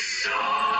So.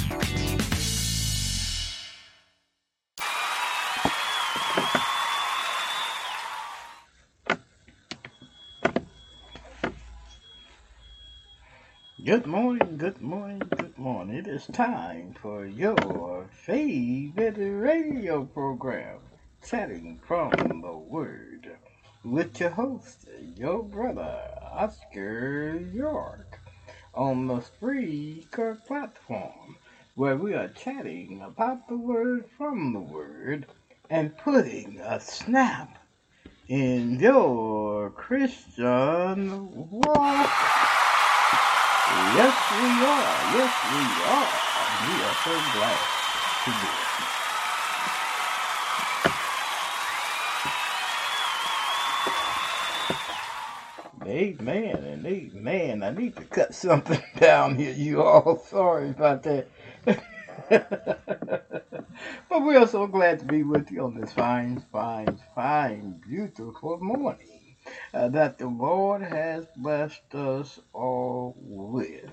Good morning, good morning. It is time for your favorite radio program, Chatting from the Word, with your host, your brother, Oscar York, on the Spreaker platform, where we are chatting about the Word from the Word and putting a snap in your Christian walk. Yes, we are. Yes, we are. We are so glad to do it. Amen and amen. I need to cut something down here, you all. Sorry about that. but we are so glad to be with you on this fine, fine, fine, beautiful morning uh, that the Lord has blessed us all with.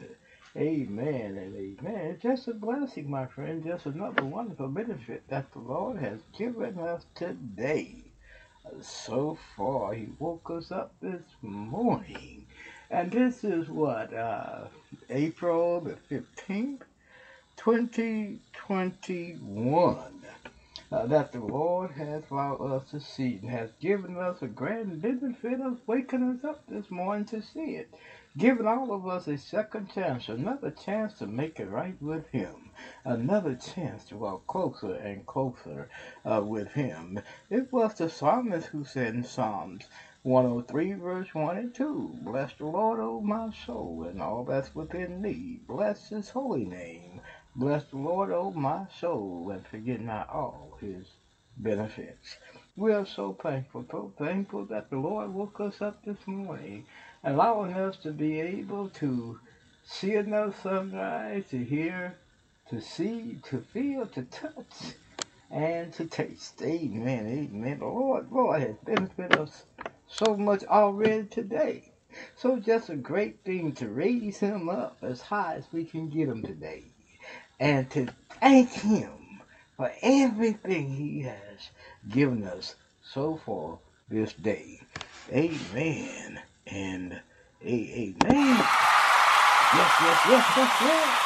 Amen and amen. It's just a blessing, my friend, just another wonderful benefit that the Lord has given us today. So far, He woke us up this morning. And this is what, uh, April the 15th, 2021 uh, that the Lord has allowed us to see and has given us a grand benefit of waking us up this morning to see it. Giving all of us a second chance, another chance to make it right with Him, another chance to walk closer and closer uh, with Him. It was the psalmist who said in Psalms 103, verse 1 and 2 Bless the Lord, O my soul, and all that's within me. Bless His holy name. Bless the Lord, O my soul, and forget not all his benefits. We are so thankful, so thankful that the Lord woke us up this morning, allowing us to be able to see another sunrise, to hear, to see, to feel, to touch, and to taste. Amen, amen. The Lord, Lord has benefited us so much already today. So just a great thing to raise him up as high as we can get him today and to thank Him for everything He has given us so far this day. Amen and amen. Yes, yes, yes, yes, yes.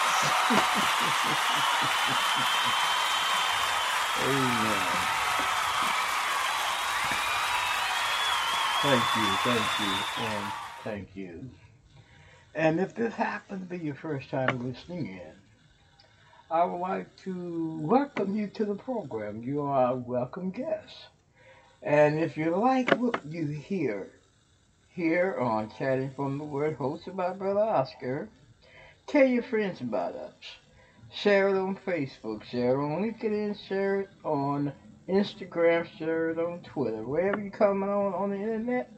amen. Thank you, thank you, and thank you. And if this happens to be your first time listening in, I would like to welcome you to the program. You are a welcome guest. And if you like what you hear here on Chatting from the Word, hosted by Brother Oscar, tell your friends about us. Share it on Facebook, share it on LinkedIn, share it on Instagram, share it on Twitter. Wherever you come on on the internet,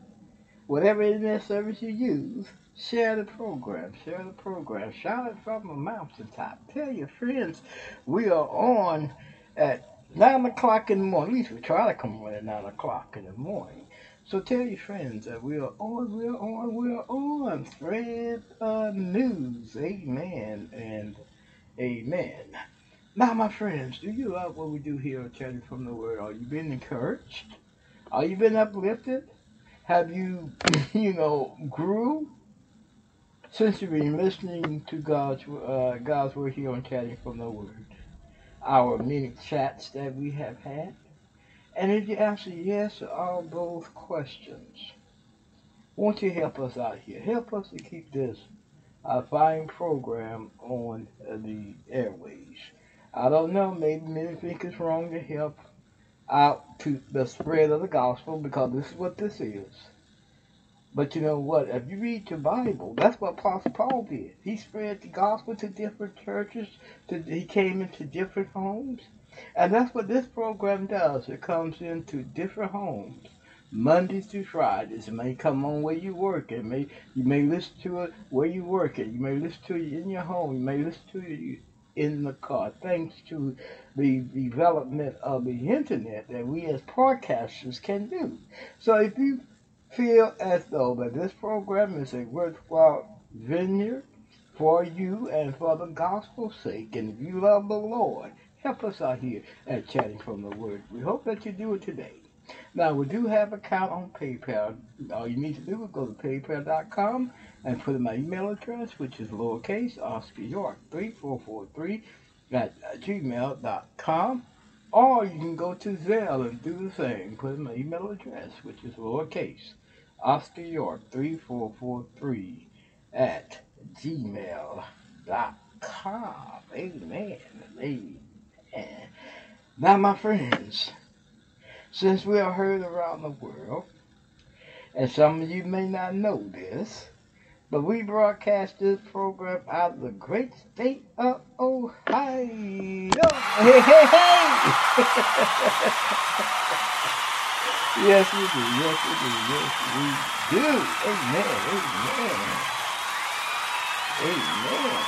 whatever internet service you use, Share the program. Share the program. Shout it from the mountaintop. Tell your friends we are on at 9 o'clock in the morning. At least we try to come on at 9 o'clock in the morning. So tell your friends that we are on, we are on, we are on. Spread the news. Amen and amen. Now, my friends, do you love what we do here at Chatting from the Word? Are you being encouraged? Are you been uplifted? Have you, you know, grew since you've been listening to God's uh, God's word here on Chatting from the Word? Our many chats that we have had, and if you answer yes to all questions, won't you help us out here? Help us to keep this a fine program on the airways. I don't know, maybe many think it's wrong to help out to the spread of the gospel because this is what this is. But you know what? If you read your Bible, that's what Apostle Paul did. He spread the gospel to different churches. To, he came into different homes. And that's what this program does. It comes into different homes. Mondays through Fridays. It may come on where you work. It may you may listen to it where you work it. You may listen to it in your home. You may listen to it in the car. Thanks to the development of the internet that we as podcasters can do. So if you feel as though that this program is a worthwhile venue for you and for the gospel's sake, and if you love the Lord, help us out here at Chatting from the Word. We hope that you do it today. Now, we do have an account on PayPal. All you need to do is go to paypal.com and put in my email address, which is lowercase Oscar York 3443 at gmail.com. Or you can go to Zelle and do the same. Put in my email address, which is lowercase Oscar York 3443 at gmail.com. Amen. Amen. Now, my friends, since we are heard around the world, and some of you may not know this, but we broadcast this program out of the great state of Ohio. Hey, hey, hey! yes, we do. Yes, we do. Yes, we do. Amen. Amen. Amen.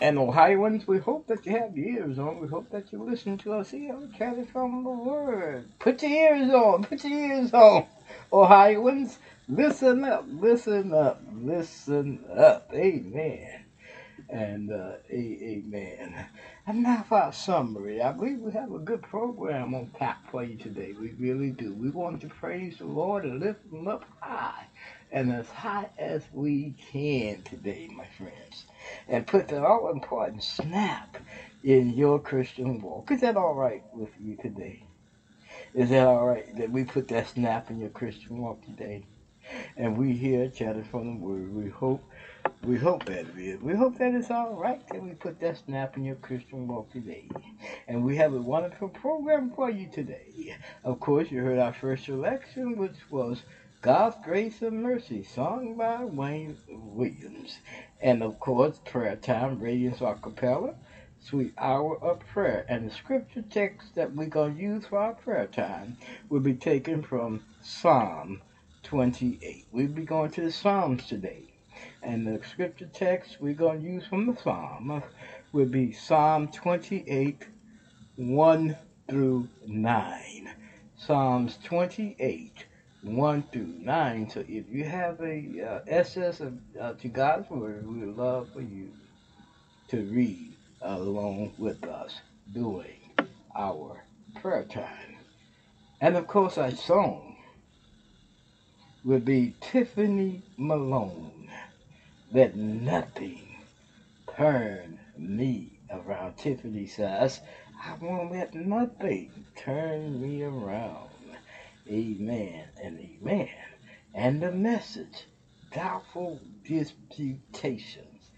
And Ohioans, we hope that you have ears on. We hope that you listen to us here on Chatting from the Word. Put your ears on. Put your ears on. Ohioans, listen up. Listen up. Listen up. Amen. And uh, amen. And now for our summary. I believe we have a good program on tap for you today. We really do. We want to praise the Lord and lift him up high. And as high as we can today, my friends and put the all important snap in your Christian walk. Is that all right with you today? Is that all right that we put that snap in your Christian walk today? And we here chatting from the Word. We hope, we hope that it is. We hope that it's all right that we put that snap in your Christian walk today. And we have a wonderful program for you today. Of course, you heard our first selection, which was God's Grace and Mercy, sung by Wayne Williams. And of course, prayer time, Radiance a cappella, sweet hour of prayer. And the scripture text that we're going to use for our prayer time will be taken from Psalm 28. We'll be going to the Psalms today. And the scripture text we're going to use from the Psalm will be Psalm 28, 1 through 9. Psalms 28, 1 through 9. So if you have a uh, SS of, uh, to God's Word, we would love for you to read along with us during our prayer time. And of course, our song will be Tiffany Malone. Let nothing turn me around. Tiffany says, I won't let nothing turn me around. Amen and amen. And the message, doubtful disputations.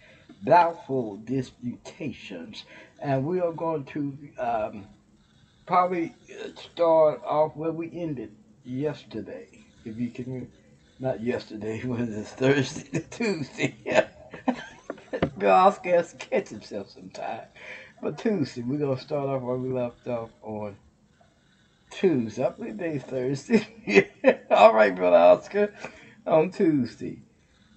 Doubtful disputations. And we are going to um, probably start off where we ended yesterday. If you can, not yesterday, when it Thursday, to Tuesday? Has to catch himself sometime. But Tuesday, we're going to start off where we left off on Tuesday. I believe today's Thursday. All right, Brother Oscar, on Tuesday.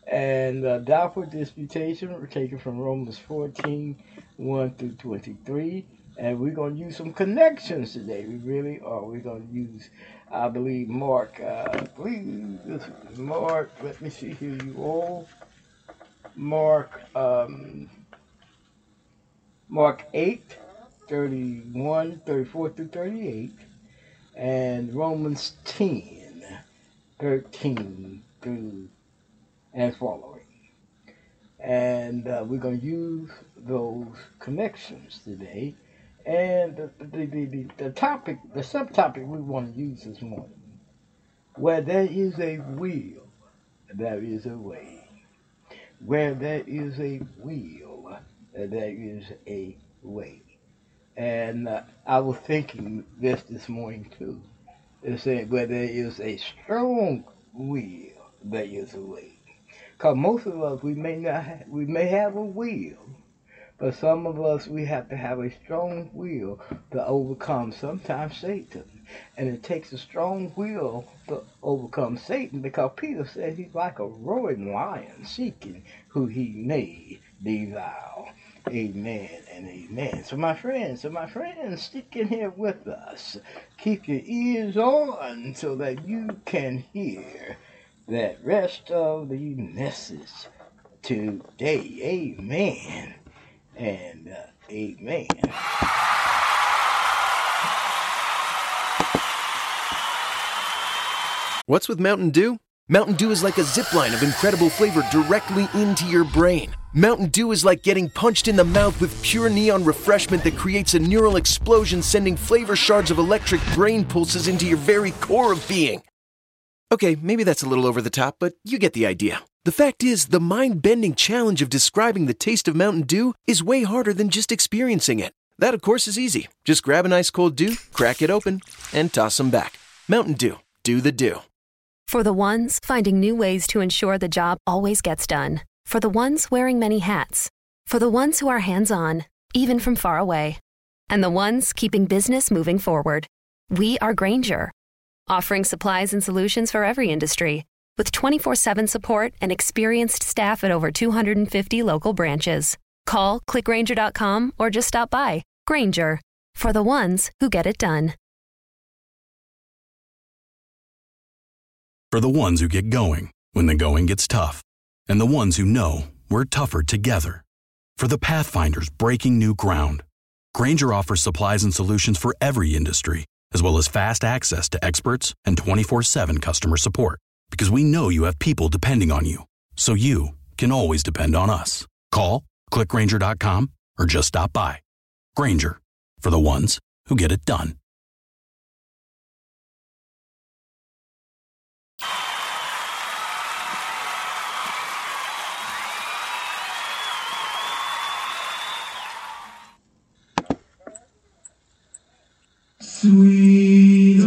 And uh, doubtful disputation, we're taken from Romans 14, 1 through 23. And we're going to use some connections today. We really are. We're going to use, I believe, Mark. Uh, is Mark. Let me see here, you all. Mark, um, Mark 8, 31, 34 through 38, and Romans 10, 13 through and following. And uh, we're going to use those connections today. And the, the, the, the, topic, the subtopic we want to use this morning, where there is a will, there is a way. Where there is a will, there is a way. And uh, I was thinking this this morning too. It's saying where there is a strong will, there is a way. Because most of us, we may not, ha- we may have a will, but some of us, we have to have a strong will to overcome sometimes Satan. And it takes a strong will to overcome Satan because Peter said he's like a roaring lion seeking who he may devour. Amen and amen. So my friends, so my friends, stick in here with us. Keep your ears on so that you can hear that rest of the message today. Amen and uh, amen. What's with Mountain Dew? Mountain Dew is like a zip line of incredible flavor directly into your brain. Mountain Dew is like getting punched in the mouth with pure neon refreshment that creates a neural explosion, sending flavor shards of electric brain pulses into your very core of being. Okay, maybe that's a little over the top, but you get the idea. The fact is, the mind bending challenge of describing the taste of Mountain Dew is way harder than just experiencing it. That, of course, is easy. Just grab an ice cold dew, crack it open, and toss them back. Mountain Dew. Do the dew. For the ones finding new ways to ensure the job always gets done. For the ones wearing many hats. For the ones who are hands on, even from far away. And the ones keeping business moving forward. We are Grainger, offering supplies and solutions for every industry. With 24 7 support and experienced staff at over 250 local branches. Call clickgrainger.com or just stop by. Grainger, for the ones who get it done. For the ones who get going when the going gets tough. And the ones who know we're tougher together. For the Pathfinders breaking new ground. Grainger offers supplies and solutions for every industry, as well as fast access to experts and 24 7 customer support. Because we know you have people depending on you. So you can always depend on us. Call, clickgrainger.com, or just stop by. Grainger, for the ones who get it done. Sweet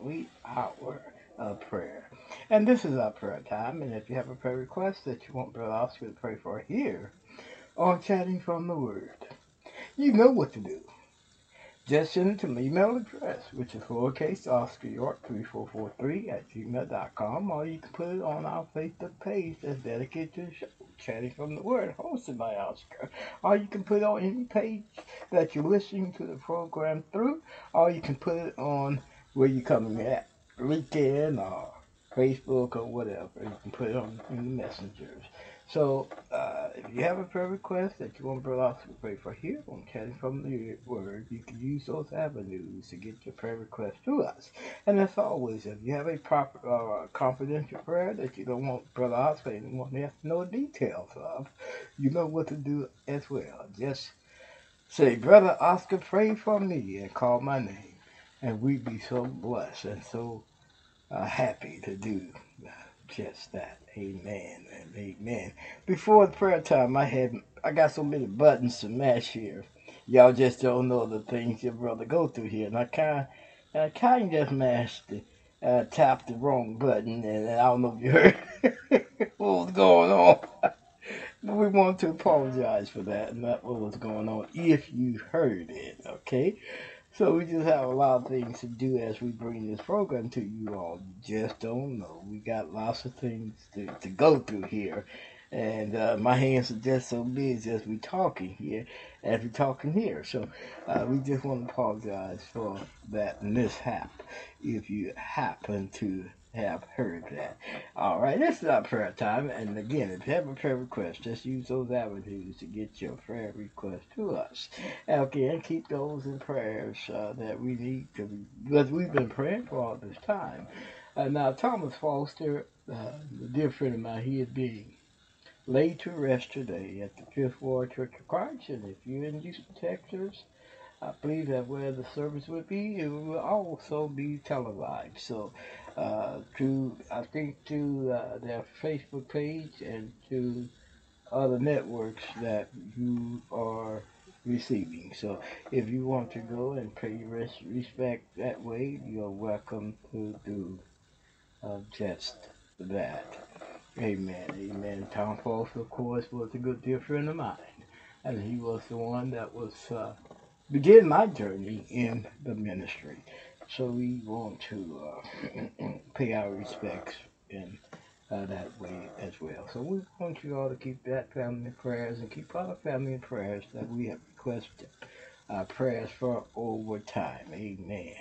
Sweet Hour of Prayer. And this is our prayer time. And if you have a prayer request that you want Brother Oscar to pray for here on Chatting from the Word, you know what to do. Just send it to my email address, which is lowercase Oscar York 3443 at gmail.com, or you can put it on our Facebook page that's dedicated to the show, Chatting from the Word, hosted by Oscar. Or you can put it on any page that you're listening to the program through, or you can put it on where you're coming at, LinkedIn or Facebook or whatever. You can put it on in the messengers. So, uh, if you have a prayer request that you want Brother Oscar to pray for here on Chatting from the Word, you can use those avenues to get your prayer request to us. And as always, if you have a proper uh, confidential prayer that you don't want Brother Oscar want to know details of, you know what to do as well. Just say, Brother Oscar, pray for me, and call my name. And we'd be so blessed and so uh, happy to do just that. Amen and amen. Before the prayer time, I had I got so many buttons to mash here. Y'all just don't know the things your brother go through here, and I kind I kind of just mashed the uh, tapped the wrong button, and I don't know if you heard what was going on. But we want to apologize for that and not what was going on if you heard it, okay? So we just have a lot of things to do as we bring this program to you all. You just don't know. We got lots of things to, to go through here. And uh, my hands are just so busy as we talking here, as we talking here. So uh, we just want to apologize for that mishap if you happen to have heard that. All right, this is our prayer time. And again, if you have a prayer request, just use those avenues to get your prayer request to us. And again, keep those in prayers uh, that we need to, because we've been praying for all this time. Uh, now, Thomas Foster, uh, a dear friend of mine, he is being laid to rest today at the Fifth Ward Church of Christ. And if you're in Houston, Texas, I believe that where the service would be, it will also be televised. So, uh, to I think to uh, their Facebook page and to other networks that you are receiving. So, if you want to go and pay res- respect that way, you're welcome to do uh, just that. Amen. Amen. Tom Foster, of course, was a good dear friend of mine, and he was the one that was. Uh, my journey in the ministry. So we want to uh, pay our respects in uh, that way as well. So we want you all to keep that family in prayers and keep other family in prayers that we have requested uh, prayers for over time. Amen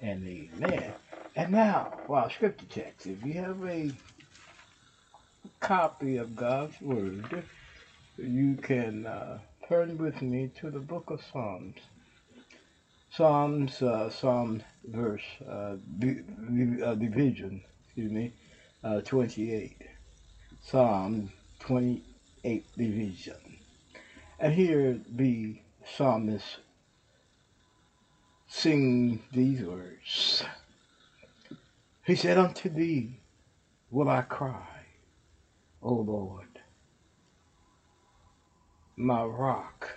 and amen. And now, our scripture text, if you have a copy of God's Word, you can uh, turn with me to the book of Psalms. Psalms, uh, Psalm verse, uh, di- di- uh, division, excuse me, uh, 28. Psalm 28 division. And here the psalmist sing these words. He said, Unto thee will I cry, O Lord, my rock,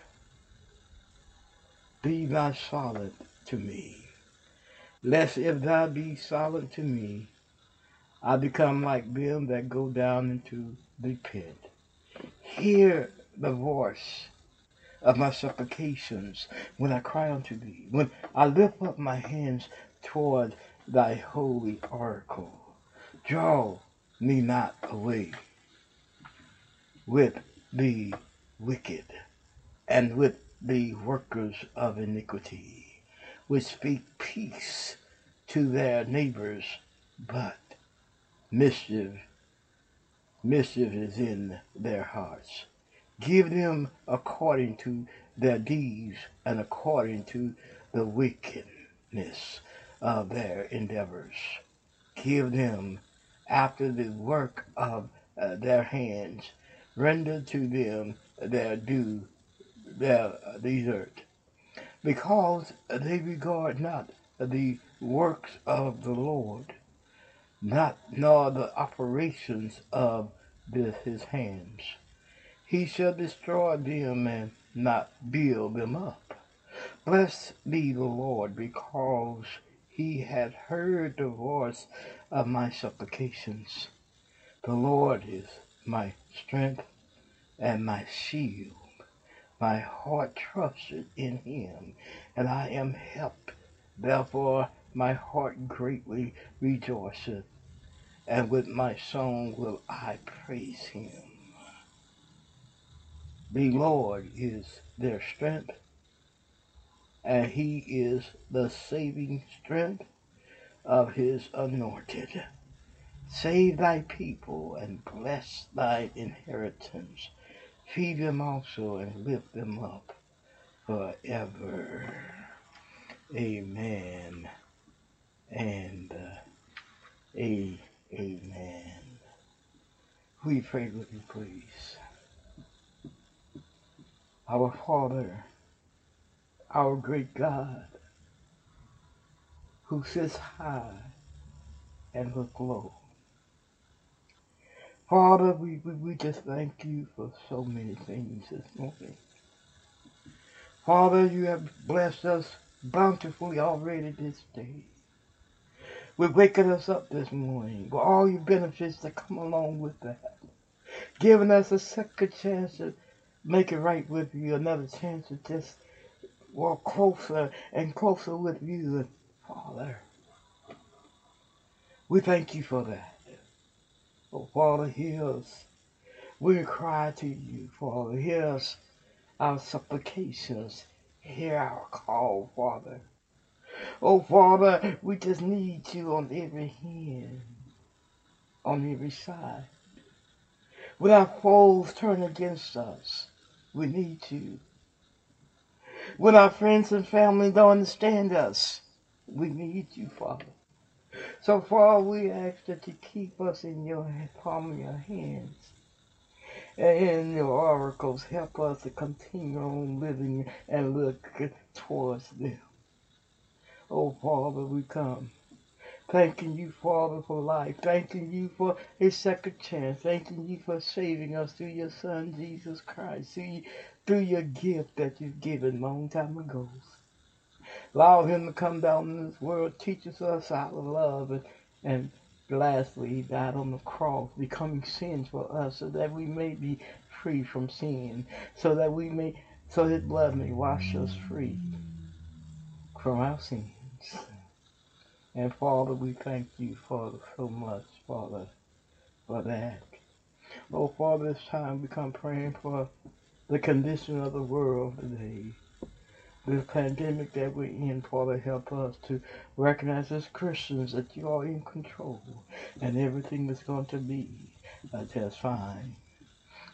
be thou solid to me. Lest if thou be silent to me, I become like them that go down into the pit. Hear the voice of my supplications when I cry unto thee, when I lift up my hands toward thy holy oracle. Draw me not away with the wicked and with the workers of iniquity, which speak peace to their neighbors, but mischief, mischief is in their hearts. Give them according to their deeds and according to the wickedness of their endeavors. Give them after the work of uh, their hands. Render to them their due, Uh, their desert. Because they regard not the works of the Lord, not nor the operations of his hands. He shall destroy them and not build them up. Blessed be the Lord, because he hath heard the voice of my supplications. The Lord is my strength and my shield. My heart trusted in him, and I am helped. Therefore my heart greatly rejoiceth, and with my song will I praise him. The Lord is their strength, and he is the saving strength of his anointed. Save thy people and bless thy inheritance. Feed them also and lift them up forever. Amen and uh, a amen. We pray with you, please. Our Father, our great God, who sits high and look low. Father, we, we, we just thank you for so many things this morning. Father, you have blessed us bountifully already this day. With waking us up this morning, with all your benefits that come along with that. Giving us a second chance to make it right with you, another chance to just walk closer and closer with you. Father, we thank you for that. Oh, Father, hear us. We cry to you, Father. Hear us, our supplications. Hear our call, Father. Oh, Father, we just need you on every hand, on every side. When our foes turn against us, we need you. When our friends and family don't understand us, we need you, Father. So, Father, we ask that you keep us in your palm of your hands. And in your oracles, help us to continue on living and look towards them. Oh, Father, we come. Thanking you, Father, for life. Thanking you for a second chance. Thanking you for saving us through your Son, Jesus Christ. Through, through your gift that you've given long time ago. Allow him to come down in this world, teaches us how to love, and, and lastly, he died on the cross, becoming sin for us, so that we may be free from sin, so that we may, so his blood may wash us free from our sins. And Father, we thank you, Father, so much Father, for that. Oh, Father, this time we come praying for the condition of the world today. This pandemic that we're in, Father, help us to recognize as Christians that you are in control and everything is going to be uh, just fine.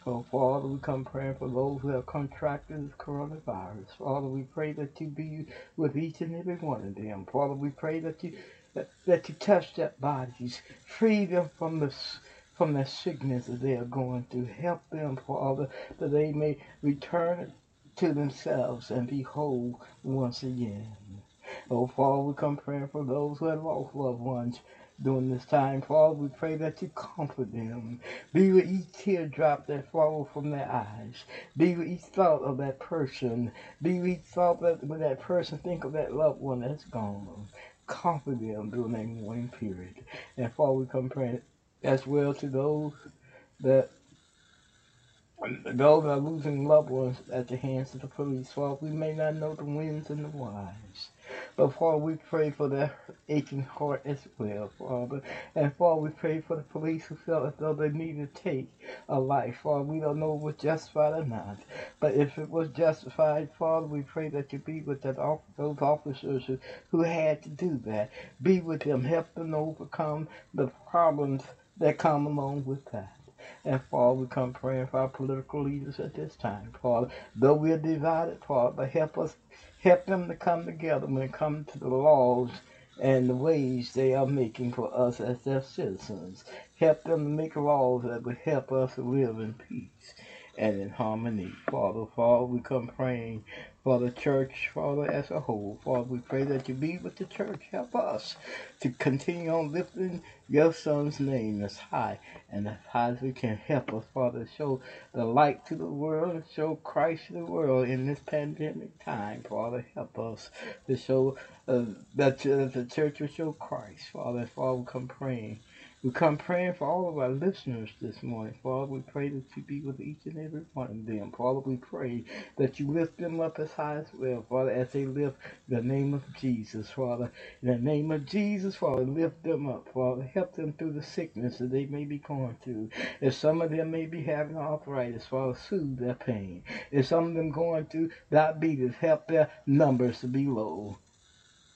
Oh, Father, we come praying for those who have contracted this coronavirus. Father, we pray that you be with each and every one of them. Father, we pray that you that, that you touch their bodies, free them from the from the sickness that they are going through. Help them, Father, that they may return to themselves and be whole once again. Oh, Father, we come praying for those who have lost loved ones during this time. Father, we pray that you comfort them. Be with each teardrop that falls from their eyes. Be with each thought of that person. Be with each thought that when that person think of that loved one that's gone. Comfort them during that mourning period. And Father, we come praying as well to those that those are losing loved ones at the hands of the police. Father, we may not know the wins and the whys. But Father, we pray for their aching heart as well, Father. And Father, we pray for the police who felt as though they needed to take a life. Father, we don't know if it was justified or not. But if it was justified, Father, we pray that you be with that, those officers who, who had to do that. Be with them. Help them overcome the problems that come along with that. And Father, we come praying for our political leaders at this time, Father. Though we are divided, Father, but help us, help them to come together when it comes to the laws and the ways they are making for us as their citizens. Help them to make laws that will help us to live in peace and in harmony. Father, Father, we come praying for the church, Father, as a whole. Father, we pray that you be with the church. Help us to continue on lifting your son's name as high and as high as we can. Help us, Father, show the light to the world show Christ to the world in this pandemic time. Father, help us to show uh, that uh, the church will show Christ. Father, Father, come praying. We come praying for all of our listeners this morning. Father, we pray that you be with each and every one of them. Father, we pray that you lift them up as high as well, Father, as they lift the name of Jesus, Father. In the name of Jesus, Father, lift them up, Father. Help them through the sickness that they may be going through. If some of them may be having arthritis, Father, soothe their pain. If some of them going through diabetes, help their numbers to be low.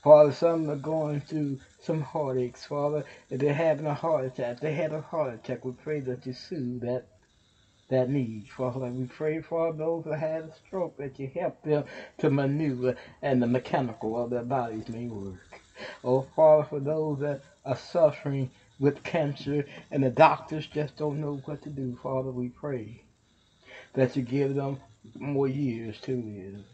Father, some are going through some heartaches, Father. If they're having a heart attack, they had a heart attack. We pray that you soothe that that need, Father. We pray for those who had a stroke that you help them to maneuver and the mechanical of their bodies may work. Oh, Father, for those that are suffering with cancer and the doctors just don't know what to do, Father, we pray that you give them more years to live.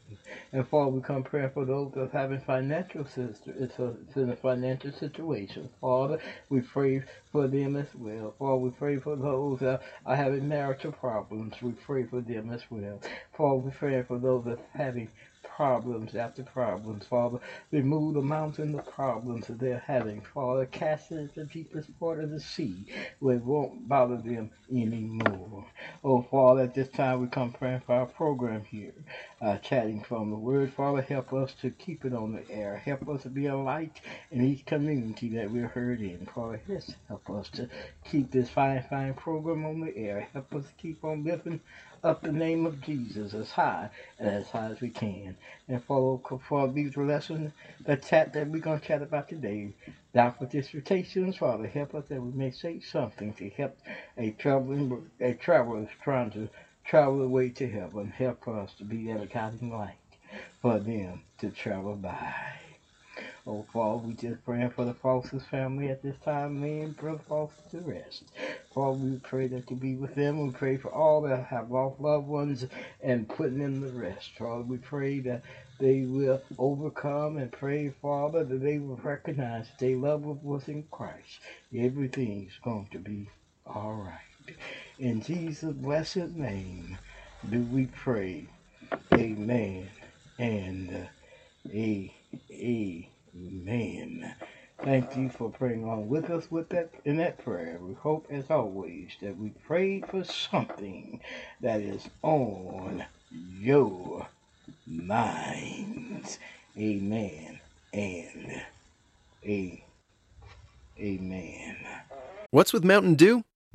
And Father, we come praying for those that are having financial sister, it's a, it's in a financial situation. Father, we pray for them as well. Father, we pray for those that are having marital problems. We pray for them as well. Father, we pray for those that having problems after problems. Father, remove the mountain of problems that they're having. Father, cast it into the deepest part of the sea where it won't bother them anymore. Oh, Father, at this time we come praying for our program here, uh, chatting from the Word. Father, help us to keep it on the air. Help us to be a light in each community that we're heard in. Father, help us to keep this fine, fine program on the air. Help us keep on lifting up the name of Jesus as high and as high as we can. And follow for these lessons, the chat that we're going to chat about today. Doubtful disputations, Father, help us that we may say something to help a traveling a traveler trying to travel the way to heaven. Help us to be that guiding light for them to travel by. Oh, Father, we just praying for the Foster's family at this time, laying Brother Foster to rest. Father, we pray that you be with them. We pray for all that have lost loved ones and putting them to rest. Father, we pray that they will overcome and pray, Father, that they will recognize that they love was in Christ. Everything's going to be all right. In Jesus' blessed name do we pray. Amen and uh, amen. Thank you for praying along with us with that in that prayer. We hope, as always, that we prayed for something that is on your minds. Amen and a, amen. What's with Mountain Dew?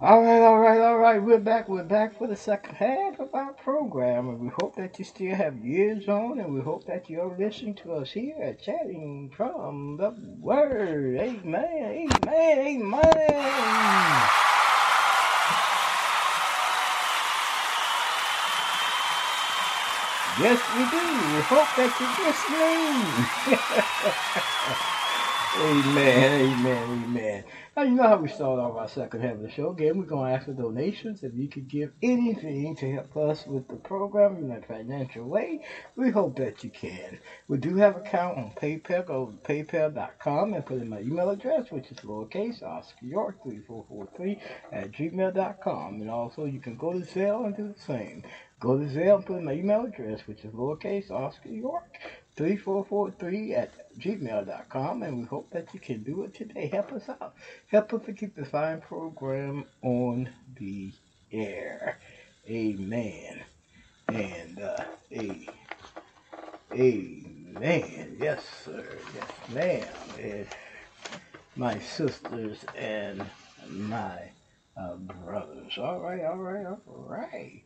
All right, all right, all right. We're back. We're back for the second half of our program, and we hope that you still have ears on, and we hope that you're listening to us here at Chatting from the Word. Amen, amen, amen. Yes, we do. We hope that you're listening. amen, amen, amen. Now, you know how we start off our second half of the show. Again, we're to ask for donations. If you could give anything to help us with the program in a financial way, we hope that you can. We do have an account on PayPal. Go to paypal.com and put in my email address, which is lowercase Oscar York 3443 at gmail.com. And also, you can go to Zelle and do the same. Go to Zelle and put in my email address, which is lowercase Oscar York 3443 at gmail.com. And we hope that you can do it today. Help us out. Help us to keep the fine program on the air. Amen. And, uh, a, amen. Yes, sir. Yes, ma'am. It's my sisters and my uh, brothers. All right, all right, all right.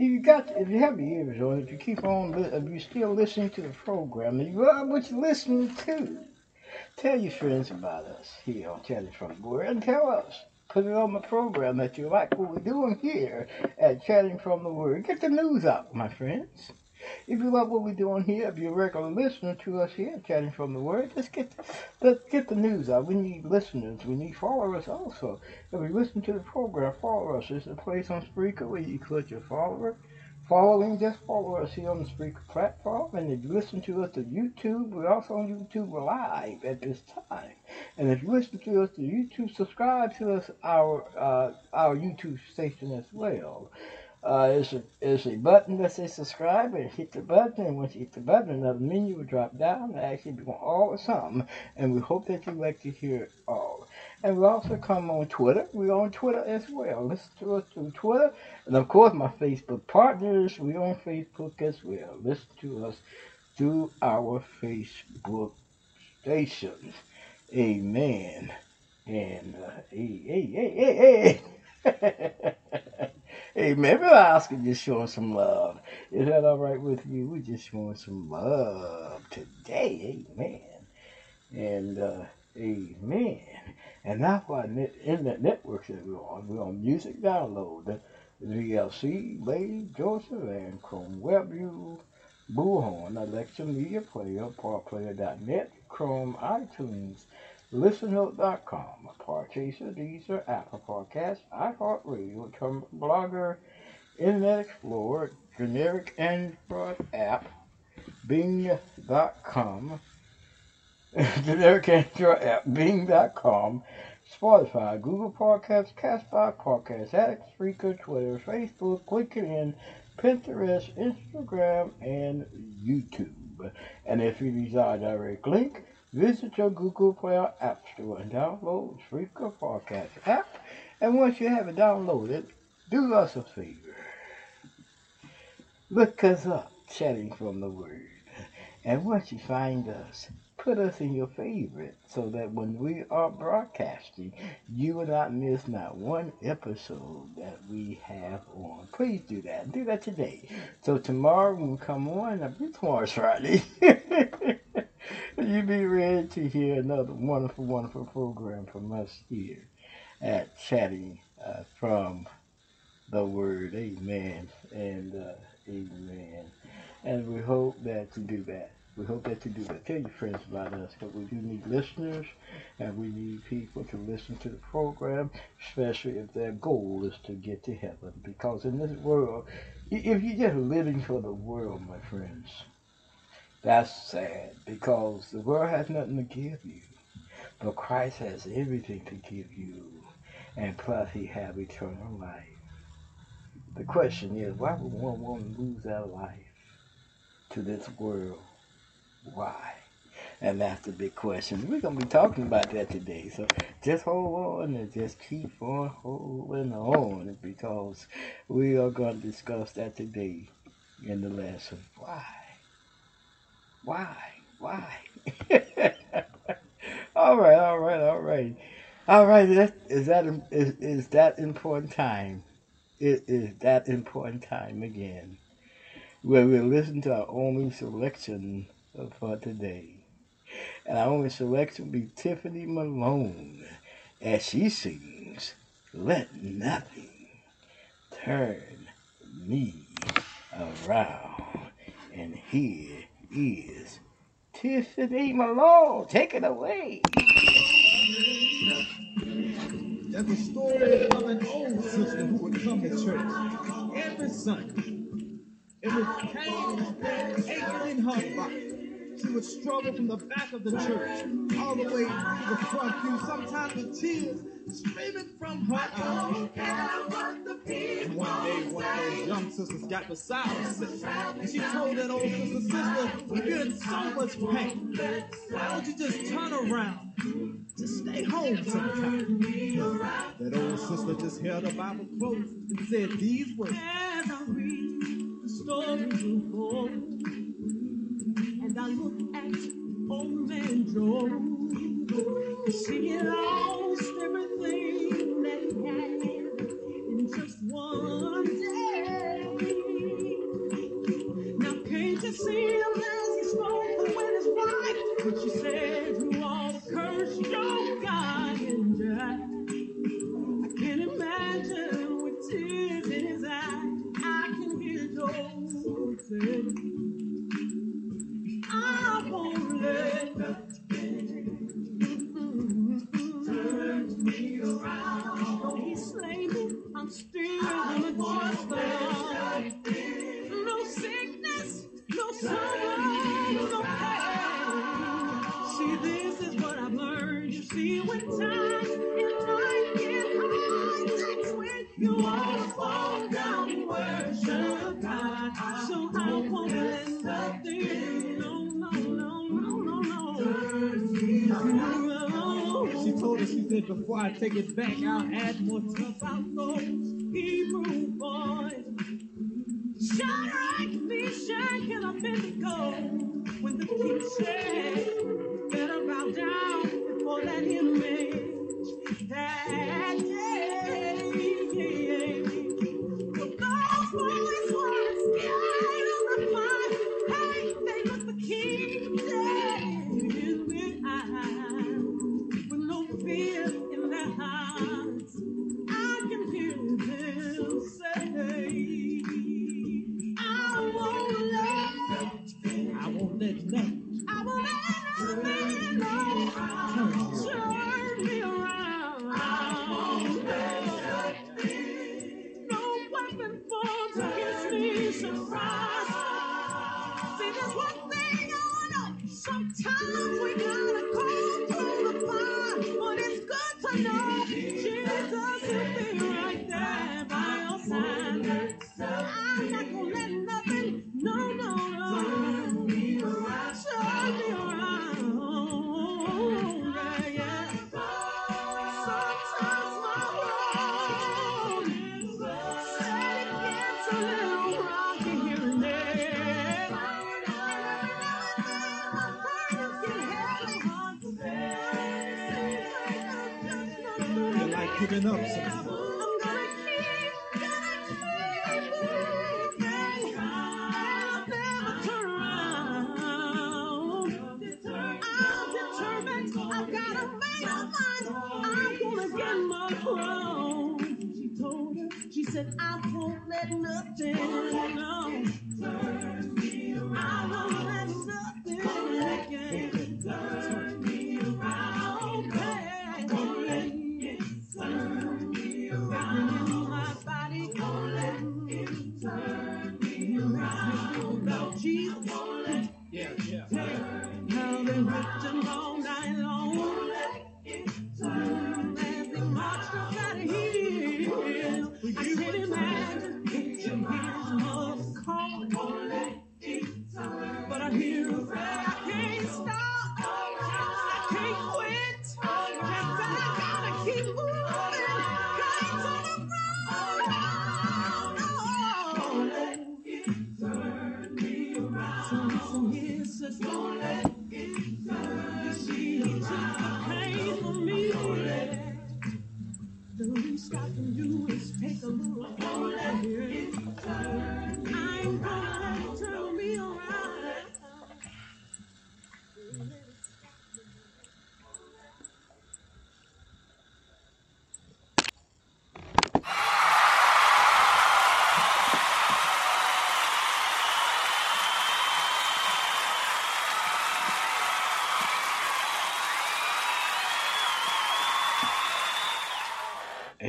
If you got, if you have your ears on, if you keep on, if you're still listening to the program, and you love what you're listening to, tell your friends about us here on Chatting from the Word, and tell us. Put it on the program that you like what we're doing here at Chatting from the Word. Get the news out, my friends. If you love what we're doing here, if you're a regular listener to us here, chatting from the word, let's get let's get the news out. We need listeners. We need followers also. If you listen to the program, follow us. There's a place on Spreaker where you click your follower. Following, just follow us here on the Spreaker platform. And if you listen to us on YouTube, we're also on YouTube live at this time. And if you listen to us on YouTube, subscribe to us our uh, our YouTube station as well. Uh, there's a there's a button that says subscribe and hit the button and once you hit the button another menu will drop down and actually be all or something and we hope that you like to hear it all. And we also come on Twitter. We're on Twitter as well. Listen to us through Twitter. And of course my Facebook partners, we're on Facebook as well. Listen to us through our Facebook stations. Amen. And uh, hey, hey, hey, hey, hey. Hey we're asking just showing some love. Is that all right with you? We're just showing some love today, amen. And uh, amen. And that's our net, internet networks that we're on, we're on Music Download, the VLC, Wave, Joseph, and Chrome WebView, Bullhorn, Alexa Media Player, PodPlayer.net, Chrome, iTunes, ListenNote.com, Podchaser, Deezer, Apple Podcasts, iHeartRadio, Tumblr Blogger, Internet Explorer, generic Android app, Bing.com, generic Android app, Bing.com, Spotify, Google Podcasts, Castbox, Podcast Addict, Spreaker, Twitter, Facebook, LinkedIn, Pinterest, Instagram, and YouTube. And if you desire a direct link, Visit your Google Play App Store and download the Spreaker Podcast app. And once you have it downloaded, do us a favor. Look us up, chatting from the Word. And once you find us, put us in your favorite so that when we are broadcasting, you will not miss not one episode that we have on. Please do that. Do that today. So tomorrow when we come on, I believe tomorrow's Friday. you be ready to hear another wonderful, wonderful program from us here at Chatting uh, from the Word. Amen. And uh, amen. And we hope that you do that. We hope that you do that. Tell your friends about us because we do need listeners and we need people to listen to the program, especially if their goal is to get to heaven. Because in this world, if you're just living for the world, my friends, that's sad because the world has nothing to give you. But Christ has everything to give you. And plus, He have eternal life. The question is, why would one to lose their life to this world? Why? And that's the big question. We're to be talking about that today. So just hold on and just keep on holding on because we are to discuss that today in the lesson. Why? Why? Why? all right, all right, all right. All right, that, is that is, is that important time? It is that important time again, where we listen to our only selection for today. And our only selection will be Tiffany Malone as she sings Let Nothing Turn Me Around. And here is Tiffany Malone. Take it away. There's a story of an old sister who would come to church every Sunday. It was pain aching in her body. She would struggle from the back of the church all the way to the front pew, sometimes with tears streaming from her eyes. And one day, one of those young sisters got beside her sister, and she told that old sister, sister, you're in so much pain. Why don't you just turn around? Just stay home sometime. That old sister just held her Bible close and said these words. As I read the stories of man Joe, see he lost take it back, I'll add more about those Hebrew boys. Shadrach, Meshach, and Abednego. When the king said,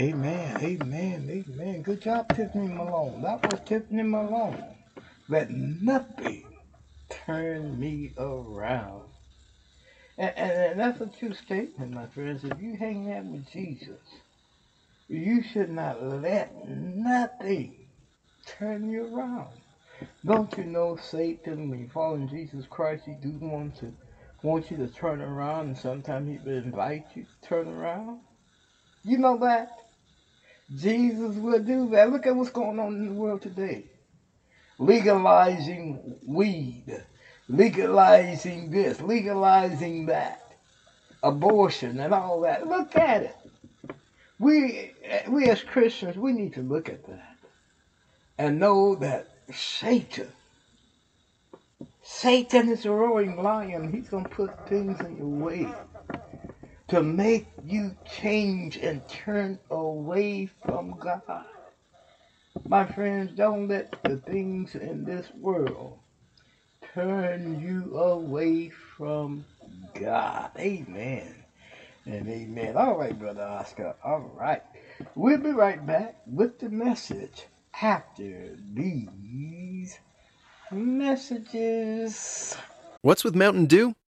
Amen, amen, amen. Good job, Tiffany Malone. That was Tiffany Malone. Let nothing turn me around. And, and, and that's a true statement, my friends. If you hang out with Jesus, you should not let nothing turn you around. Don't you know Satan, when you follow in Jesus Christ, he do want to want you to turn around and sometimes he will invite you to turn around? You know that? Jesus will do that. Look at what's going on in the world today. Legalizing weed, legalizing this, legalizing that, abortion and all that. Look at it. We we as Christians, we need to look at that and know that Satan, Satan is a roaring lion. He's gonna put things in your way to make you change and turn away from God. My friends, don't let the things in this world turn you away from God. Amen. And amen. All right, Brother Oscar. All right. We'll be right back with the message after these messages. What's with Mountain Dew?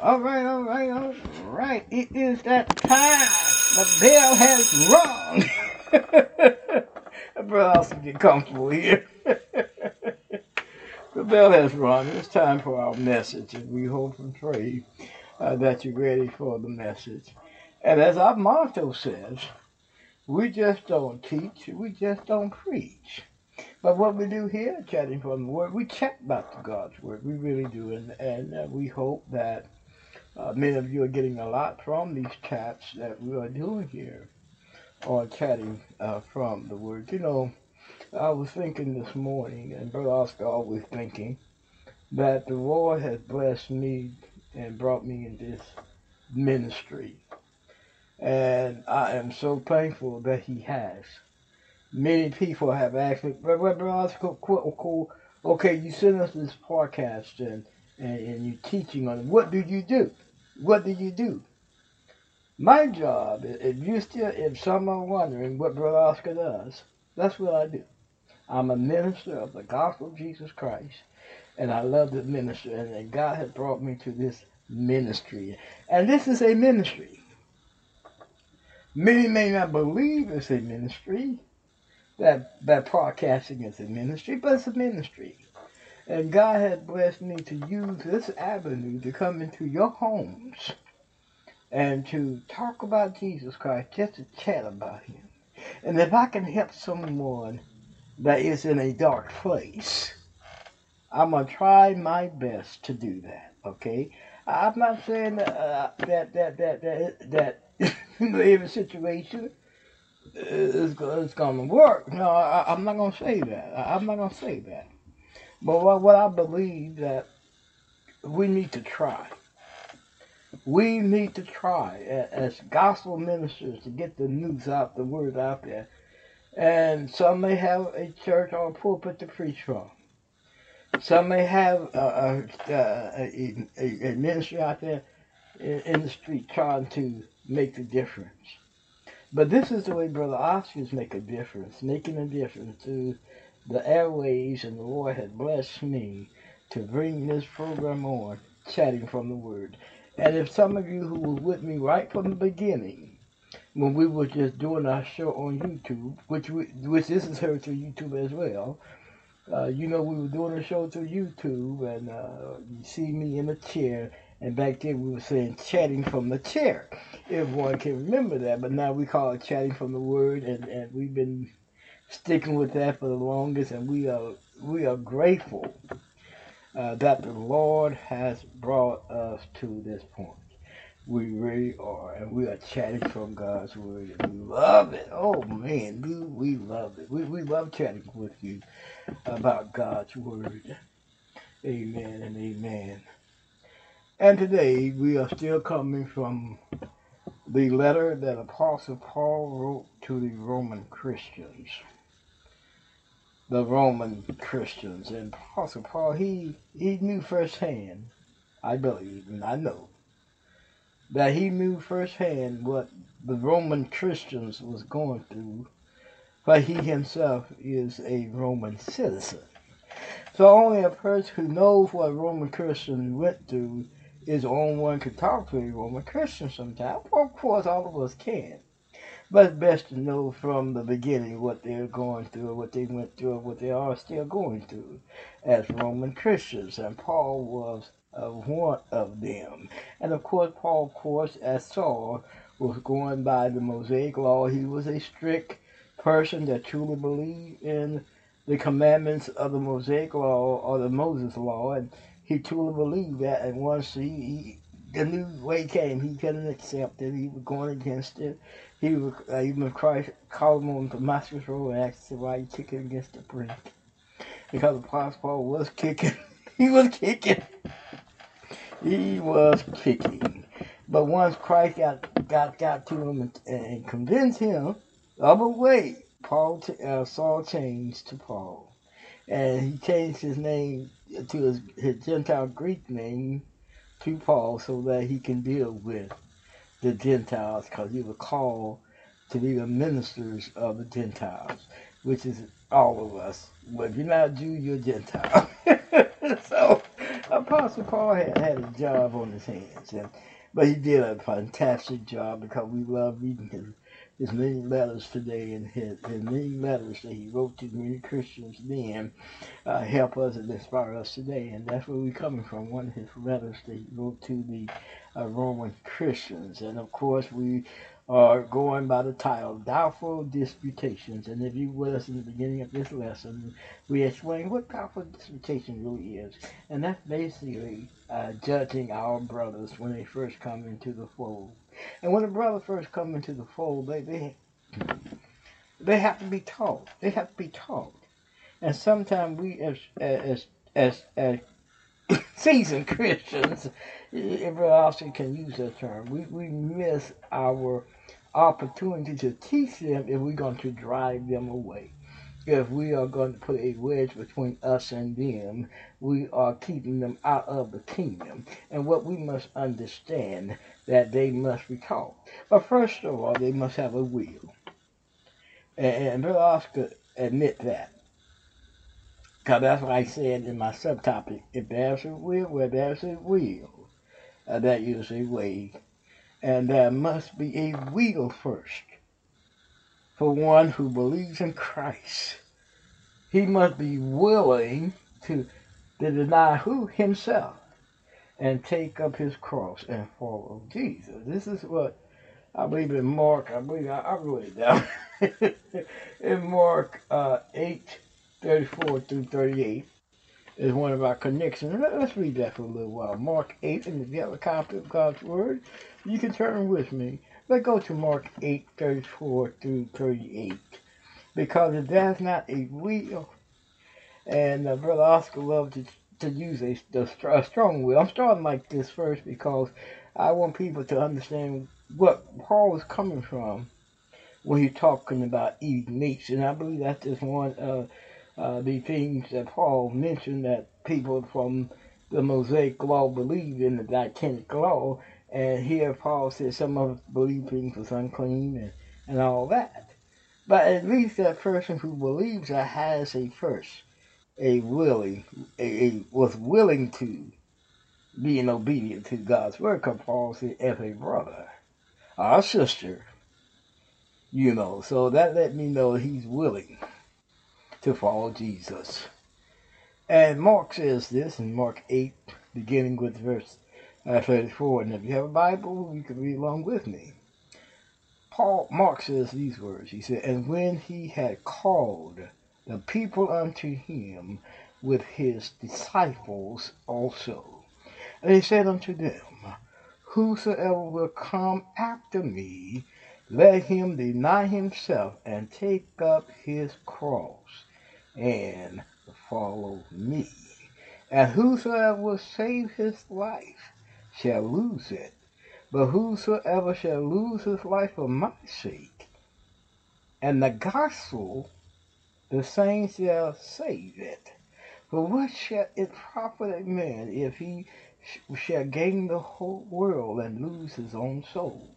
All right, all right, all right. It is that time. The bell has rung. Brother Austin, get comfortable here. the bell has rung. It's time for our message, and we hope and pray uh, that you're ready for the message. And as our motto says, We just don't teach. We just don't preach. But what we do here, chatting from the Word, we chat about God's Word. We really do, and and uh, we hope that uh, many of you are getting a lot from these chats that we are doing here on chatting uh, from the Word. You know, I was thinking this morning, and Brother Oscar always thinking that the Lord has blessed me and brought me in this ministry. And I am so thankful that He has. Many people have asked me, "Brother Oscar, cool, okay, you sent us this podcast and, and, and you're teaching on it. What do you do? What do you do? My job, if you still, if some are wondering what Brother Oscar does, that's what I do. I'm a minister of the gospel of Jesus Christ, and I love to minister. And, God has brought me to this ministry, and this is a ministry. Many may not believe it's a ministry, that that podcasting is a ministry, but it's a ministry. And God has blessed me to use this avenue to come into your homes and to talk about Jesus Christ, just to chat about Him. And if I can help someone that is in a dark place, I'm gonna try my best to do that. Okay, I'm not saying that uh, that that that that, that every situation is, is gonna work. No, I, I'm not gonna say that. I'm not gonna say that. But what, what I believe that we need to try. We need to try as gospel ministers to get the news out, the word out there. And some may have a church or a pulpit to preach from. Some may have a, a, a, a, a ministry out there in, in the street trying to make the difference. But this is the way Brother Oscars make a difference, making a difference to the airways, and the Lord had blessed me to bring this program on, chatting from the Word. And if some of you who were with me right from the beginning, when we were just doing our show on YouTube, which we, which this is heard through YouTube as well, uh, you know we were doing a show through YouTube, and uh, you see me in a chair, and back then we were saying chatting from the chair. Everyone can remember that, but now we call it chatting from the Word, and, and we've been sticking with that for the longest, and we are we are grateful uh, that the Lord has brought us to this point. We really are, and we are chatting from God's word, and we love it. Oh man, do we love it? We we love chatting with you about God's word. Amen and amen. And today we are still coming from the letter that Apostle Paul wrote to the Roman Christians the Roman Christians. And Apostle Paul, he, he knew firsthand, I believe, and I know, that he knew firsthand what the Roman Christians was going through, but he himself is a Roman citizen. So only a person who knows what Roman Christians went through is the only one can talk to a Roman Christian sometimes. Well, of course, all of us can. But best to know from the beginning what they're going through, what they went through, what they are still going through as Roman Christians. And Paul was uh, one of them. And of course, Paul, of course, as Saul, was going by the Mosaic law. He was a strict person that truly believed in the commandments of the Mosaic law or the Moses law. And he truly believed that. And once he the new way came, he couldn't accept it. He was going against it. He was, uh, even Christ called him on the Damascus Road and asked him why you kicking against the prick. Because Apostle Paul was kicking. he was kicking. He was kicking. But once Christ got got, got to him and, and convinced him of a way, Paul ch- uh, Saul changed to Paul. And he changed his name to his, his Gentile Greek name to Paul so that he can deal with the Gentiles because he was called to be the ministers of the Gentiles, which is all of us. But if you're not Jew, you're a Gentile. so Apostle Paul had, had a job on his hands, and, but he did a fantastic job because we love reading his, his many letters today and his, his many letters that he wrote to many Christians then uh, help us and inspire us today. And that's where we're coming from, one of his letters that he wrote to the uh, Roman Christians. And of course, we are going by the title Doubtful Disputations. And if you with us in the beginning of this lesson, we explain what doubtful disputation really is. And that's basically uh, judging our brothers when they first come into the fold. And when a brother first come into the fold, they, they, they have to be taught. They have to be taught. And sometimes we as as as as seasoned Christians, eh, if Austin can use that term, we, we miss our opportunity to teach them if we're going to drive them away. If we are going to put a wedge between us and them, we are keeping them out of the kingdom. And what we must understand that they must be taught. But first of all, they must have a will. And, and Brother Oscar admit that. Because that's what I said in my subtopic. If there's a will, where there's a will, uh, that is a way. And there must be a will first for one who believes in Christ. He must be willing to, to deny who? Himself. And take up his cross and follow Jesus. This is what I believe in Mark. I believe I, I wrote it down. in Mark uh, 8, 34 through 38 is one of our connections. Let- Let's read that for a little while. Mark 8, and if you have a copy of God's Word, you can turn with me. Let's go to Mark 8, 34 through 38. Because there's not a will, and uh, Brother Oscar loved to, to use a, a strong will. I'm starting like this first because I want people to understand what Paul is coming from when he's talking about eating meats. And I believe that's just one of uh, the things that Paul mentioned that people from the Mosaic law believe in the Titanic law. And here Paul says some of us believe things was unclean and, and all that. But at least that person who believes that has a first, a willing, a, a was willing to be being obedient to God's word. Because Paul said, as a brother, a sister, you know. So that let me know he's willing to follow Jesus. And Mark says this in Mark 8, beginning with verse uh, 34. And if you have a Bible, you can read along with me. Paul, Mark says these words. He said, And when he had called the people unto him with his disciples also, and he said unto them, Whosoever will come after me, let him deny himself and take up his cross and follow me. And whosoever will save his life shall lose it. But whosoever shall lose his life for my sake and the gospel, the same shall save it. For what shall it profit a man if he sh- shall gain the whole world and lose his own soul?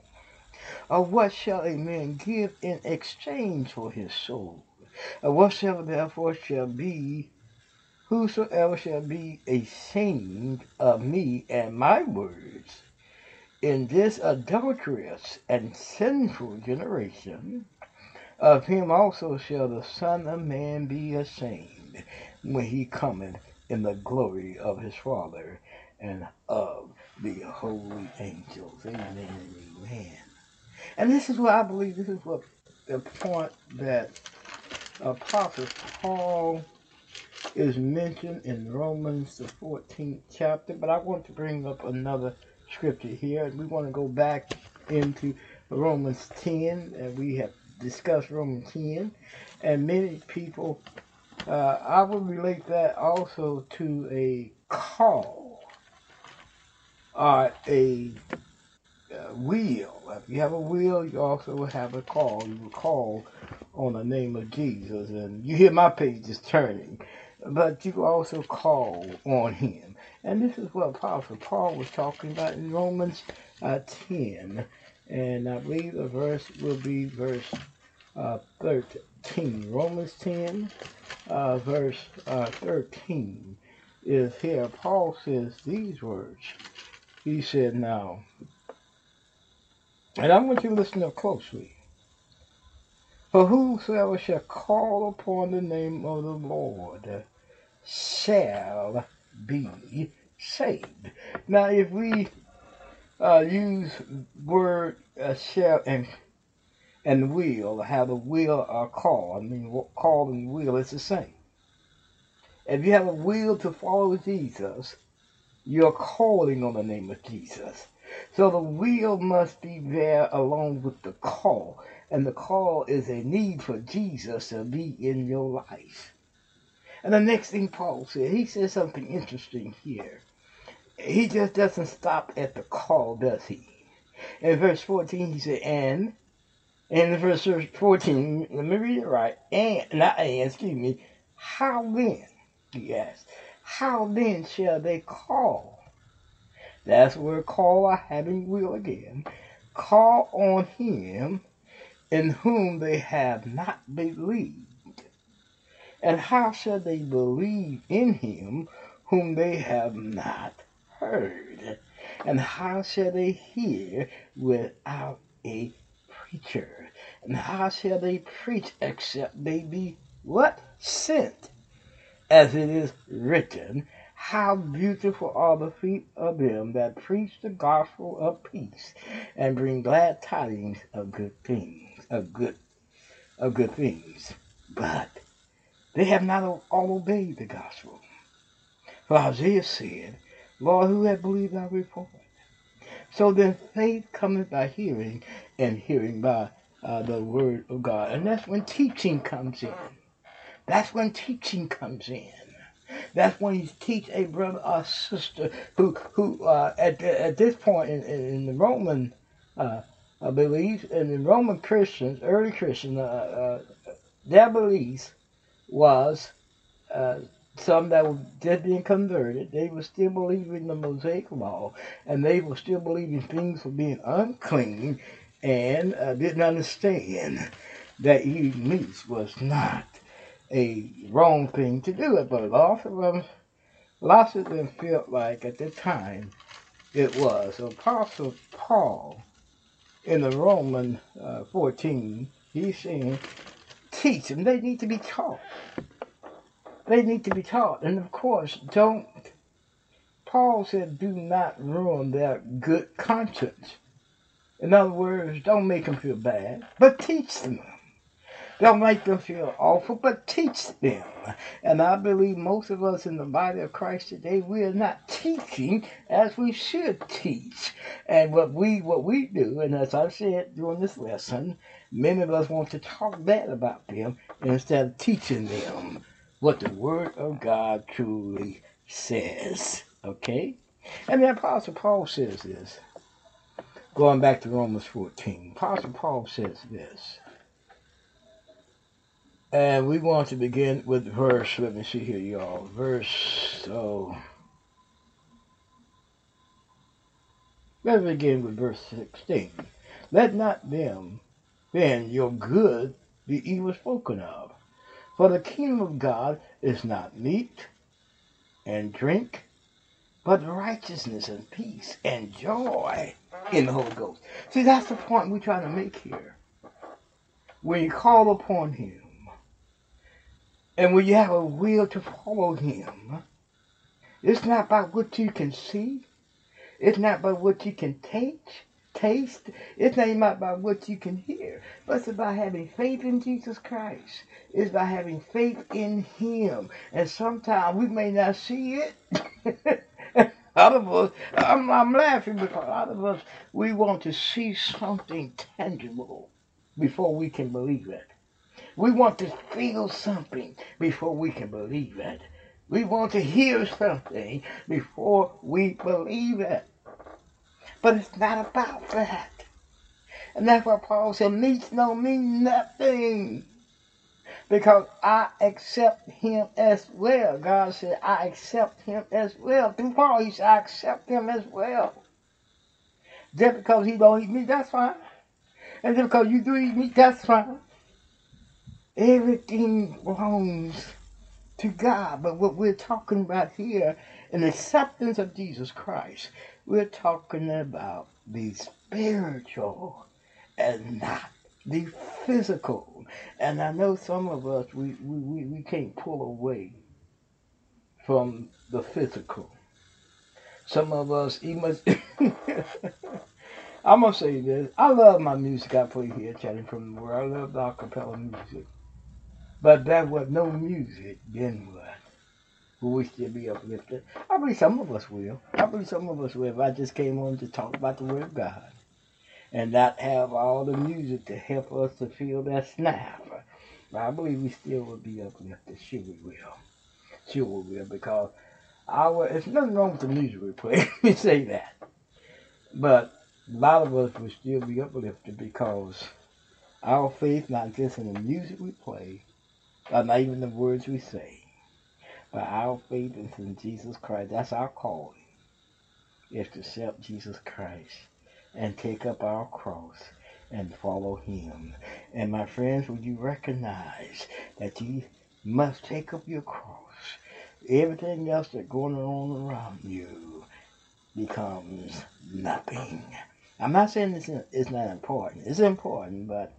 Or what shall a man give in exchange for his soul? Or whatsoever therefore shall be, whosoever shall be ashamed of me and my words in this adulterous and sinful generation, of him also shall the Son of Man be ashamed when he cometh in the glory of his Father and of the holy angels. Amen and amen. And this is what I believe, this is what the point that Apostle Paul is mentioned in Romans, the 14th chapter. But I want to bring up another scripture here. We want to go back into Romans 10, and we have discussed Romans 10. And many people, uh, I would relate that also to a call or a uh, will. If you have a will, you also have a call. You will call on the name of Jesus. And you hear my pages turning, but you also call on him. And this is what Apostle Paul was talking about in Romans uh, 10. And I believe the verse will be verse uh, 13. Romans 10, uh, verse uh, 13 is here. Paul says these words. He said, Now, and I want you to listen up closely. For whosoever shall call upon the name of the Lord shall be saved. Now, if we uh, use word uh, shall and and will, how the will are called. I mean, call and will is the same. If you have a will to follow Jesus, you're calling on the name of Jesus. So the will must be there along with the call. And the call is a need for Jesus to be in your life. And the next thing Paul said, he says something interesting here. He just doesn't stop at the call, does he? In verse 14, he said, and in verse 14, let me read it right. And, not and, excuse me. How then, he asked, how then shall they call? That's where call I having will again. Call on him in whom they have not believed. And how shall they believe in him whom they have not heard? And how shall they hear without a preacher? And how shall they preach except they be what? Sent. As it is written, how beautiful are the feet of them that preach the gospel of peace and bring glad tidings of good things, of good, of good things. But they have not all obeyed the gospel. For Isaiah said, Lord, who had believed our report? So then faith cometh by hearing, and hearing by uh, the word of God. And that's when teaching comes in. That's when teaching comes in. That's when you teach a brother or sister who, who uh, at, at this point in, in, the Roman uh, beliefs, and the Roman Christians, early Christians, uh, uh, their beliefs was uh, some that were just being converted. They were still believing the Mosaic law, and they were still believing things were being unclean, and uh, didn't understand that eating meat was not a wrong thing to do. But lots of them, lots of them felt like at the time it was. Apostle Paul in the Roman uh, 14, he's saying, teach them. They need to be taught. They need to be taught. And of course, don't, Paul said, do not ruin their good conscience. In other words, don't make them feel bad, but teach them. Don't make them feel awful, but teach them. And I believe most of us in the body of Christ today, we are not teaching as we should teach. And what we what we do, and as I said during this lesson, many of us want to talk bad about them instead of teaching them what the Word of God truly says. Okay? And the Apostle Paul says this. Going back to Romans 14, Apostle Paul says this. And we want to begin with verse, let me see here, y'all. Verse, so. Let's begin with verse 16. Let not them, then, your good be evil spoken of. For the kingdom of God is not meat and drink, but righteousness and peace and joy in the Holy Ghost. See, that's the point we're trying to make here. When you call upon Him, and when you have a will to follow Him, it's not about what you can see. It's not about what you can taste. Taste. It's not even about what you can hear, but it's about having faith in Jesus Christ. It's about having faith in Him. And sometimes we may not see it. a lot of us, I'm, I'm laughing because a lot of us, we want to see something tangible before we can believe it. We want to feel something before we can believe it. We want to hear something before we believe it. But it's not about that. And that's why Paul said, meats don't mean nothing. Because I accept him as well. God said, I accept him as well. Through Paul, he said, I accept him as well. Just because he don't eat meat, that's fine. And just because you do eat meat, that's fine. Everything belongs to God. But what we're talking about here, an acceptance of Jesus Christ, we're talking about the spiritual and not the physical. And I know some of us, we, we, we, can't pull away from the physical. Some of us, even I'm gonna say this. I love my music I play here, chatting from the Word. I love the acapella music. But that was no music, then what? Will we still be uplifted? I believe some of us will. I believe some of us will. If I just came on to talk about the Word of God and not have all the music to help us to feel that snap, But I believe we still will be uplifted. Sure we will. Sure we will because our it's nothing wrong with the music we play. Let me say that. But a lot of us will still be uplifted because our faith not just in the music we play, or not even the words we say, but our faith is in Jesus Christ. That's our calling. Is to accept Jesus Christ and take up our cross and follow him. And my friends, would you recognize that you must take up your cross? Everything else that's going on around you becomes nothing. I'm not saying it's, it's not important. It's important, but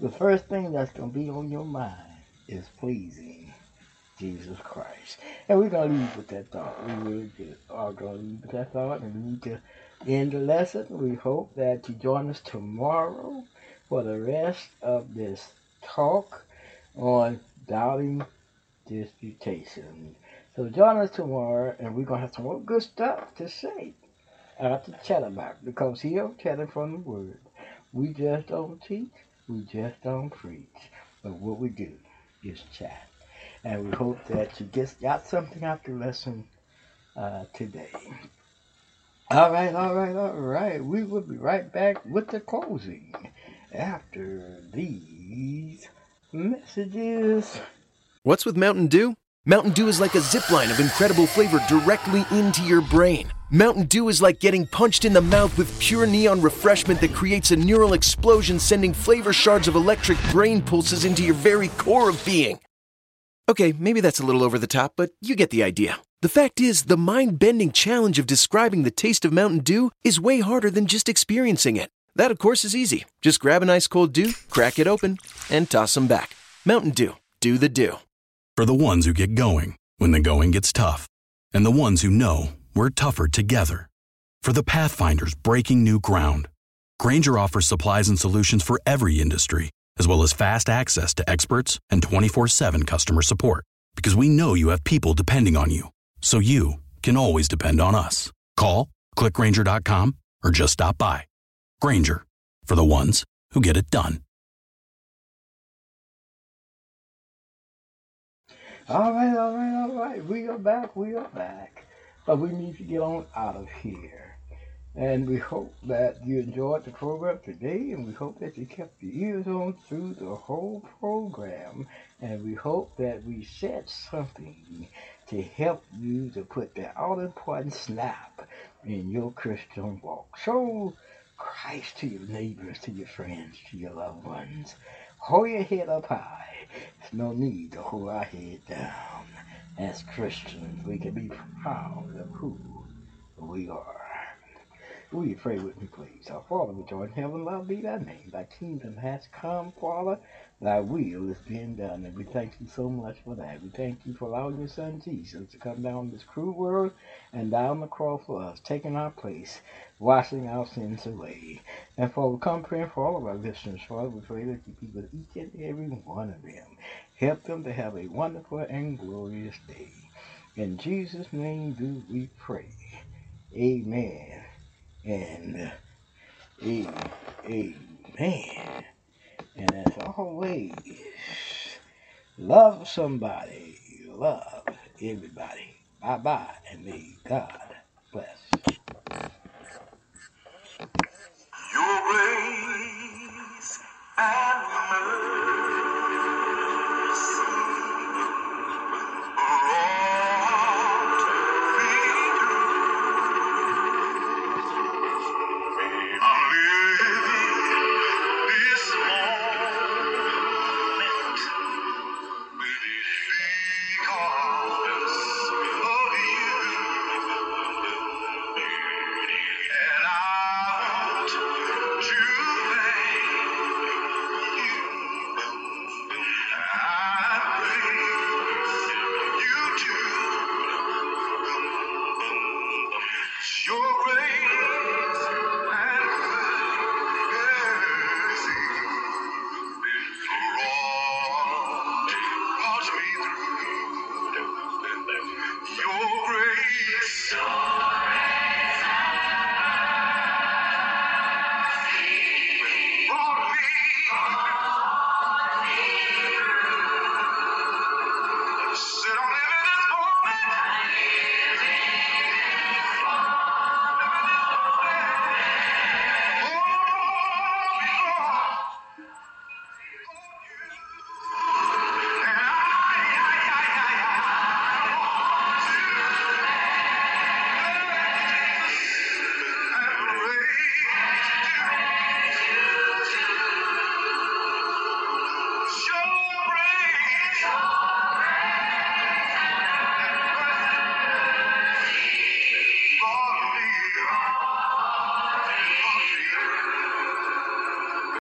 the first thing that's going to be on your mind is pleasing Jesus Christ. And we're going to leave with that thought. We really are going to leave with that thought, and we need to end the lesson. We hope that you join us tomorrow for the rest of this talk on doubting disputation. So join us tomorrow, and we're going to have some more good stuff to say, uh, to chat about, because here chatting from the Word. We just don't teach, we just don't preach, but what we do is chat. And we hope that you just got something out the lesson uh, today. All right, all right, all right. We will be right back with the closing after these messages. What's with Mountain Dew? Mountain Dew is like a zip line of incredible flavor directly into your brain. Mountain Dew is like getting punched in the mouth with pure neon refreshment that creates a neural explosion, sending flavor shards of electric brain pulses into your very core of being. Okay, maybe that's a little over the top, but you get the idea. The fact is, the mind bending challenge of describing the taste of Mountain Dew is way harder than just experiencing it. That, of course, is easy. Just grab an ice cold dew, crack it open, and toss them back. Mountain Dew. Do the dew. For the ones who get going when the going gets tough, and the ones who know we're tougher together. For the Pathfinders breaking new ground, Grainger offers supplies and solutions for every industry, as well as fast access to experts and 24 7 customer support. Because we know you have people depending on you, so you can always depend on us. Call, clickgrainger.com, or just stop by. Grainger, for the ones who get it done. All right, all right, all right. We are back. We are back. But we need to get on out of here. And we hope that you enjoyed the program today, and we hope that you kept your ears on through the whole program. And we hope that we said something to help you to put that all important snap in your Christian walk. Show Christ to your neighbors, to your friends, to your loved ones. Hold your head up high. There's no need to hold our head down. As Christians, we can be proud of who we are. Will you pray with me, please? Our Father, which art in heaven, love be thy name. Thy kingdom has come, Father. Thy will is being done. And we thank you so much for that. We thank you for allowing your son Jesus to come down this cruel world and down the cross for us, taking our place, washing our sins away. And Father, we come praying for all of our listeners, Father. We pray that you be with each and every one of them. Help them to have a wonderful and glorious day. In Jesus' name do we pray. Amen. And uh, a- amen. And as always, love somebody, love everybody. Bye bye, and may God bless. Your grace and mercy